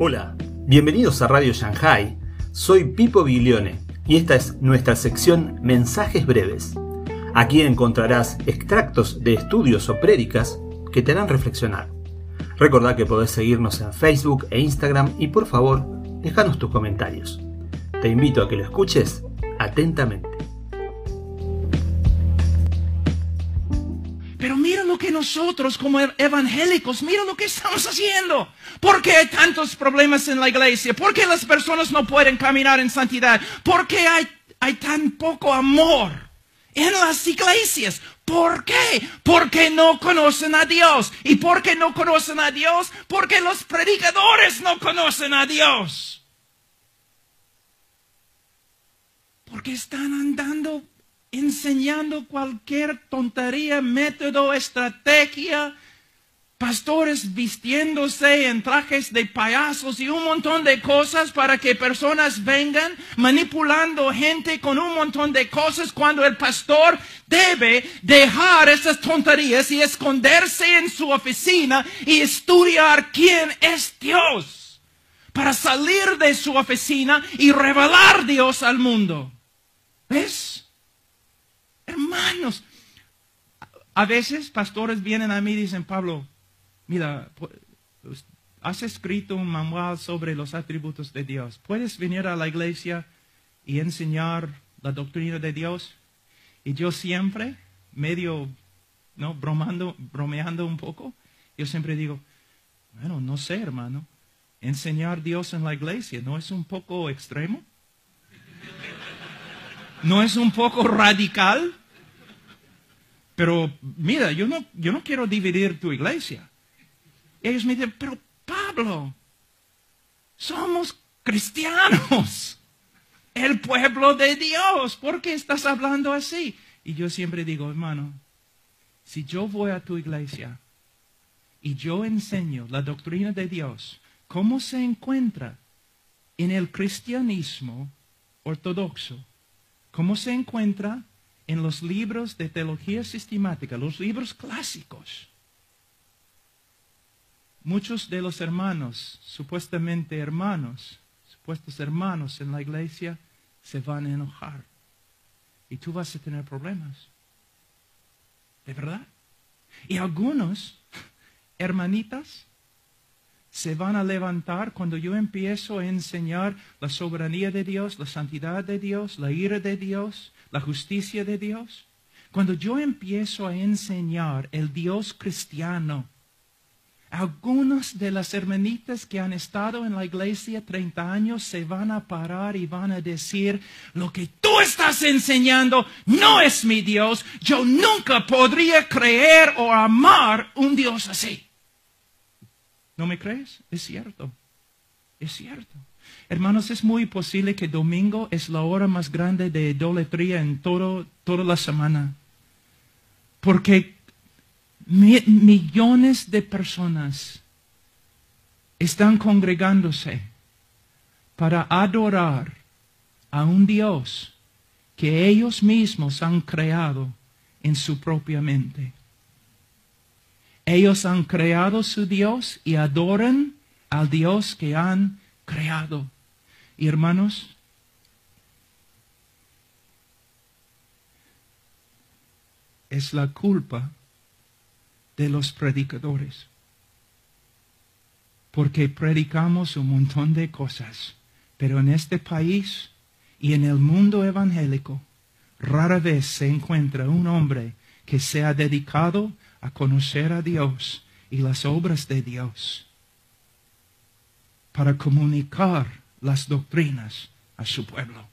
Hola, bienvenidos a Radio Shanghai. Soy Pipo Biglione y esta es nuestra sección Mensajes Breves. Aquí encontrarás extractos de estudios o prédicas que te harán reflexionar. Recordá que podés seguirnos en Facebook e Instagram y por favor, déjanos tus comentarios. Te invito a que lo escuches atentamente. Mira lo que nosotros como evangélicos, mira lo que estamos haciendo. ¿Por qué hay tantos problemas en la iglesia? ¿Por qué las personas no pueden caminar en santidad? ¿Por qué hay, hay tan poco amor en las iglesias? ¿Por qué? Porque no conocen a Dios. ¿Y por qué no conocen a Dios? Porque los predicadores no conocen a Dios. Porque están andando enseñando cualquier tontería, método, estrategia, pastores vistiéndose en trajes de payasos y un montón de cosas para que personas vengan manipulando gente con un montón de cosas cuando el pastor debe dejar esas tonterías y esconderse en su oficina y estudiar quién es Dios para salir de su oficina y revelar Dios al mundo. ¿Ves? Hermanos, a veces pastores vienen a mí y dicen, Pablo, mira, has escrito un manual sobre los atributos de Dios. ¿Puedes venir a la iglesia y enseñar la doctrina de Dios? Y yo siempre, medio, ¿no? Bromando, bromeando un poco, yo siempre digo, bueno, no sé, hermano, enseñar Dios en la iglesia, ¿no es un poco extremo? ¿No es un poco radical? Pero mira, yo no, yo no quiero dividir tu iglesia. ellos me dicen, pero Pablo, somos cristianos, el pueblo de Dios. ¿Por qué estás hablando así? Y yo siempre digo, hermano, si yo voy a tu iglesia y yo enseño la doctrina de Dios, ¿cómo se encuentra en el cristianismo ortodoxo? ¿Cómo se encuentra en los libros de teología sistemática, los libros clásicos? Muchos de los hermanos, supuestamente hermanos, supuestos hermanos en la iglesia, se van a enojar. Y tú vas a tener problemas. ¿De verdad? Y algunos, hermanitas, se van a levantar cuando yo empiezo a enseñar la soberanía de Dios, la santidad de Dios, la ira de Dios, la justicia de Dios. Cuando yo empiezo a enseñar el Dios cristiano, algunas de las hermanitas que han estado en la iglesia 30 años se van a parar y van a decir, lo que tú estás enseñando no es mi Dios, yo nunca podría creer o amar un Dios así. ¿No me crees? Es cierto. Es cierto. Hermanos, es muy posible que domingo es la hora más grande de idolatría en todo, toda la semana. Porque millones de personas están congregándose para adorar a un Dios que ellos mismos han creado en su propia mente. Ellos han creado su Dios y adoran al Dios que han creado. Hermanos, es la culpa de los predicadores. Porque predicamos un montón de cosas, pero en este país y en el mundo evangélico rara vez se encuentra un hombre que se ha dedicado a conocer a Dios y las obras de Dios para comunicar las doctrinas a su pueblo.